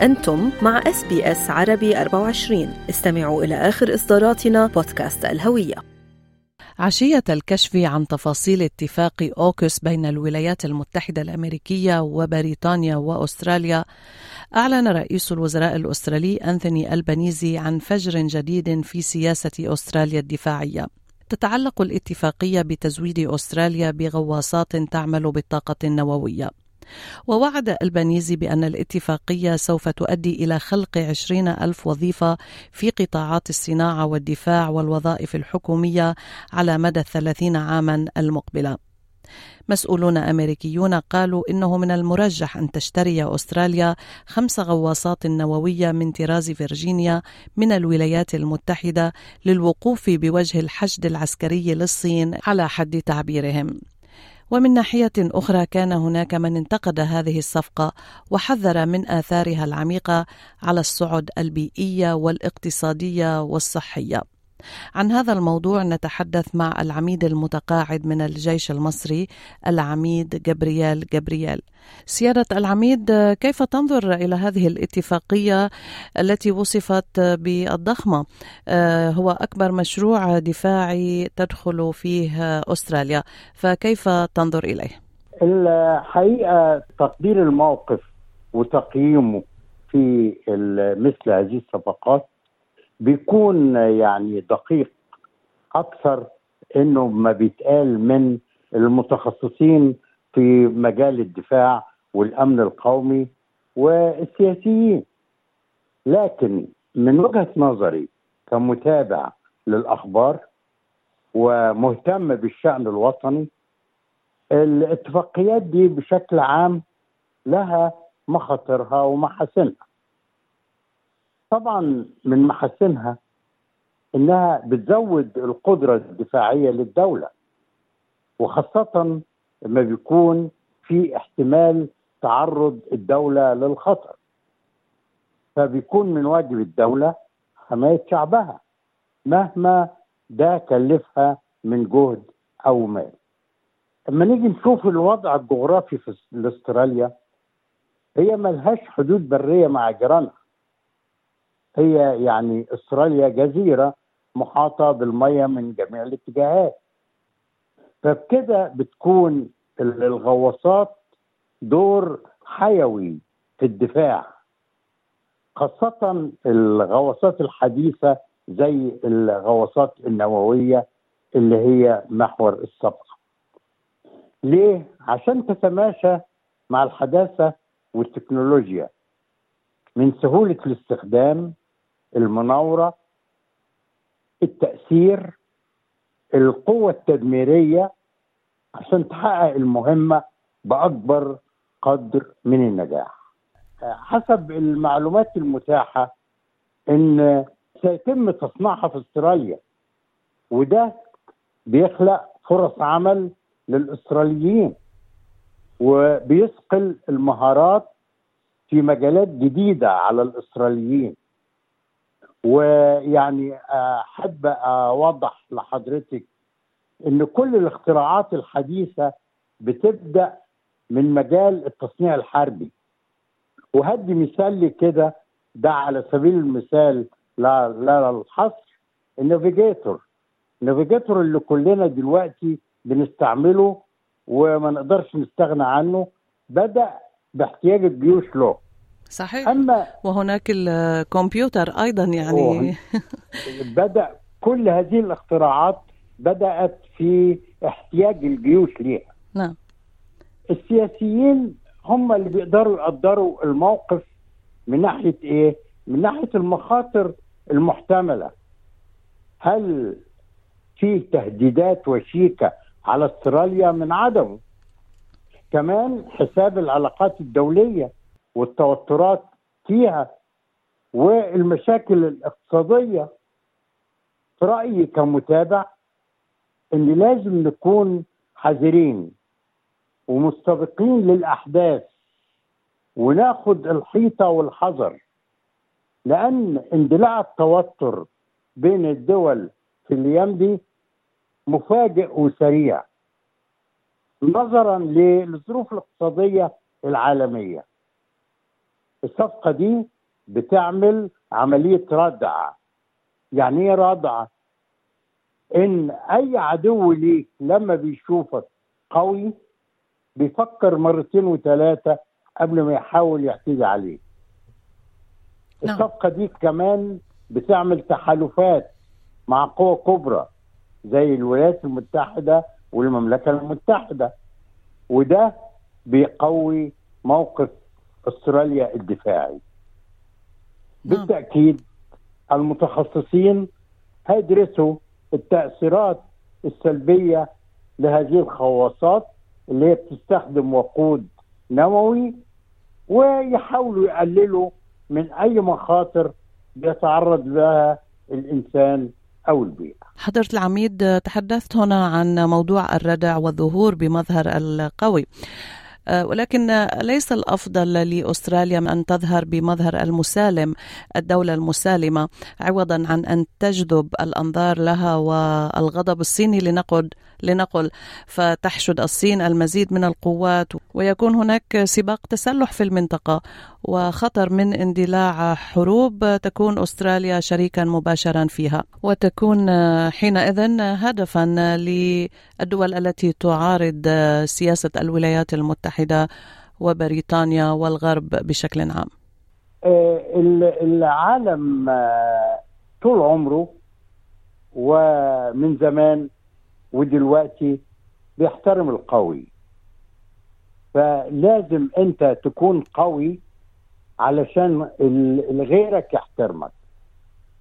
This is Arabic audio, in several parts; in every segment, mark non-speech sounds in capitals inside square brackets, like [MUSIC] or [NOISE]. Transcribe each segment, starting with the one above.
أنتم مع إس بي إس عربي 24 استمعوا إلى آخر إصداراتنا بودكاست الهوية. عشية الكشف عن تفاصيل اتفاق أوكوس بين الولايات المتحدة الأمريكية وبريطانيا وأستراليا أعلن رئيس الوزراء الأسترالي أنثوني ألبانيزي عن فجر جديد في سياسة أستراليا الدفاعية. تتعلق الاتفاقية بتزويد أستراليا بغواصات تعمل بالطاقة النووية. ووعد البنيزي بأن الاتفاقية سوف تؤدي إلى خلق عشرين ألف وظيفة في قطاعات الصناعة والدفاع والوظائف الحكومية على مدى الثلاثين عاما المقبلة. مسؤولون أمريكيون قالوا إنه من المرجح أن تشتري أستراليا خمس غواصات نووية من طراز فيرجينيا من الولايات المتحدة للوقوف بوجه الحشد العسكري للصين على حد تعبيرهم. ومن ناحية أخرى كان هناك من انتقد هذه الصفقة وحذر من آثارها العميقة على الصعد البيئية والاقتصادية والصحية. عن هذا الموضوع نتحدث مع العميد المتقاعد من الجيش المصري العميد جبريال جبريال سيادة العميد كيف تنظر إلى هذه الاتفاقية التي وصفت بالضخمة آه، هو أكبر مشروع دفاعي تدخل فيه أستراليا فكيف تنظر إليه؟ الحقيقة تقدير الموقف وتقييمه في مثل هذه الصفقات بيكون يعني دقيق أكثر إنه ما بيتقال من المتخصصين في مجال الدفاع والأمن القومي والسياسيين. لكن من وجهة نظري كمتابع للأخبار ومهتم بالشأن الوطني الاتفاقيات دي بشكل عام لها مخاطرها ومحاسنها. طبعا من محاسنها إنها بتزود القدرة الدفاعية للدولة وخاصة لما بيكون في احتمال تعرض الدولة للخطر. فبيكون من واجب الدولة حماية شعبها مهما ده كلفها من جهد أو مال. اما نيجي نشوف الوضع الجغرافي في استراليا هي ملهاش حدود برية مع جيرانها. هي يعني استراليا جزيرة محاطة بالمية من جميع الاتجاهات. فبكده بتكون الغواصات دور حيوي في الدفاع. خاصة الغواصات الحديثة زي الغواصات النووية اللي هي محور الصفقة ليه؟ عشان تتماشى مع الحداثة والتكنولوجيا. من سهولة الاستخدام المناورة التأثير القوة التدميرية عشان تحقق المهمة بأكبر قدر من النجاح. حسب المعلومات المتاحة إن سيتم تصنيعها في أستراليا وده بيخلق فرص عمل للأستراليين وبيثقل المهارات في مجالات جديدة على الأستراليين. ويعني أحب أوضح لحضرتك إن كل الاختراعات الحديثة بتبدأ من مجال التصنيع الحربي. وهدي مثال لي كده ده على سبيل المثال لا لا الحصر ال navigator ال navigator اللي كلنا دلوقتي بنستعمله وما نقدرش نستغنى عنه بدأ باحتياج الجيوش له. صحيح. أما وهناك الكمبيوتر أيضا يعني. [LAUGHS] بدأ كل هذه الاختراعات بدأت في احتياج الجيوش ليها. نعم. السياسيين هم اللي بيقدروا يقدروا الموقف من ناحية إيه؟ من ناحية المخاطر المحتملة. هل في تهديدات وشيكة على أستراليا من عدمه؟ كمان حساب العلاقات الدولية والتوترات فيها والمشاكل الاقتصادية في رأيي كمتابع إن لازم نكون حذرين ومستبقين للأحداث وناخد الحيطة والحذر لأن اندلاع التوتر بين الدول في الأيام دي مفاجئ وسريع نظرا للظروف الاقتصادية العالمية. الصفقة دي بتعمل عملية ردع يعني إيه ردع إن أي عدو ليك لما بيشوفك قوي بيفكر مرتين وثلاثة قبل ما يحاول يعتدي عليك. نعم. الصفقة دي كمان بتعمل تحالفات مع قوى كبرى زي الولايات المتحدة والمملكة المتحدة. وده بيقوي موقف أستراليا الدفاعي. نعم. بالتأكيد المتخصصين هيدرسوا التأثيرات السلبية لهذه الخواصات اللي هي بتستخدم وقود نووي ويحاولوا يقللوا من أي مخاطر بيتعرض لها الإنسان أو البيئة. حضرة العميد تحدثت هنا عن موضوع الردع والظهور بمظهر القوي. ولكن ليس الأفضل لأستراليا أن تظهر بمظهر المسالم الدولة المسالمة عوضا عن أن تجذب الأنظار لها والغضب الصيني لنقل لنقل. فتحشد الصين المزيد من القوات ويكون هناك سباق تسلح في المنطقة. وخطر من اندلاع حروب تكون أستراليا شريكا مباشرا فيها وتكون حينئذ هدفا للدول التي تعارض سياسة الولايات المتحدة وبريطانيا والغرب بشكل عام. آه، العالم آه، طول عمره ومن زمان ودلوقتي بيحترم القوي فلازم أنت تكون قوي علشان غيرك يحترمك.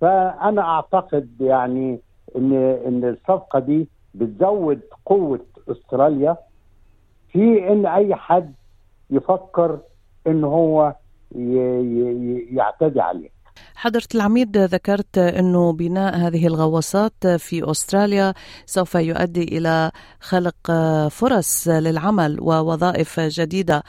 فأنا أعتقد يعني ان إن الصفقة دي بتزود قوة أستراليا في إن أي حد يفكر إن هو يعتدي عليه حضرة العميد ذكرت أنه بناء هذه الغواصات في أستراليا سوف يؤدي إلى خلق فرص للعمل ووظائف جديدة.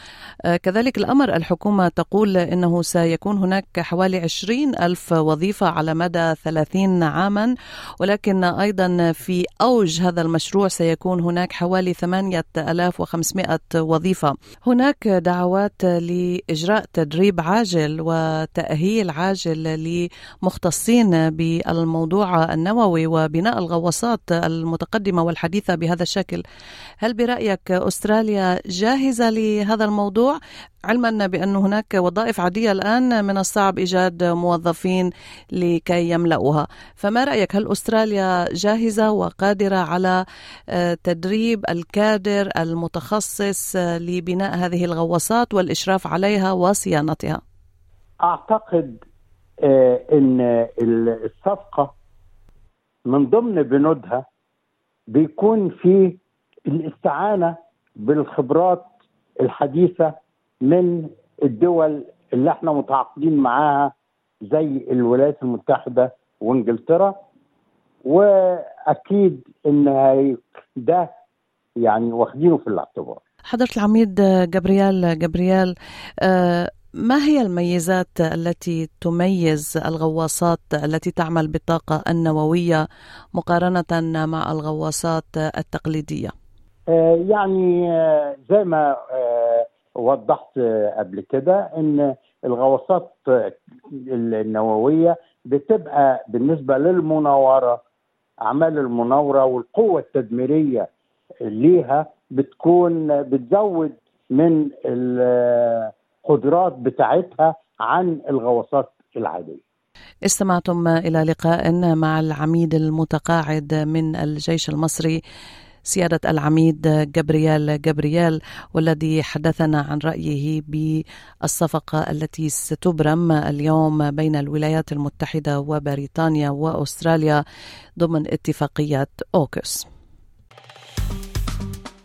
كذلك الأمر الحكومة تقول أنه سيكون هناك حوالي 20 ألف وظيفة على مدى 30 عاما ولكن أيضا في أوج هذا المشروع سيكون هناك حوالي 8500 وظيفة. هناك دعوات لإجراء تدريب عاجل وتأهيل عاجل لمختصين بالموضوع النووي وبناء الغواصات المتقدمة والحديثة بهذا الشكل. هل برأيك أستراليا جاهزة لهذا الموضوع؟ علما بأن هناك وظائف عادية الآن من الصعب إيجاد موظفين لكي يملؤها فما رأيك؟ هل أستراليا جاهزة وقادرة على آه، تدريب الكادر المتخصص لبناء هذه الغواصات والإشراف عليها وصيانتها؟ أعتقد آه، إن ال- الصفقة من ضمن بنودها بيكون في الاستعانة بالخبرات الحديثة من الدول اللي إحنا متعاقدين معاها زي الولايات المتحدة وإنجلترا. وأكيد إن ده يعني واخدينه في الاعتبار. حضرة العميد جبريال جبريال آه، ما هي الميزات التي تميز الغواصات التي تعمل بالطاقة النووية مقارنة مع الغواصات التقليدية؟ آه، يعني آه، زي ما آه، وضحت قبل كده إن الغواصات النووية بتبقى بالنسبة للمناورة أعمال المناورة والقوة التدميرية ليها بتكون بتزود من القدرات بتاعتها عن الغواصات العادية. استمعتم إلى لقاء مع العميد المتقاعد من الجيش المصري سيادة العميد جبريال جبريال والذي حدثنا عن رأيه بالصفقة التي ستبرم اليوم بين الولايات المتحدة وبريطانيا وأستراليا ضمن اتفاقية أوكوس.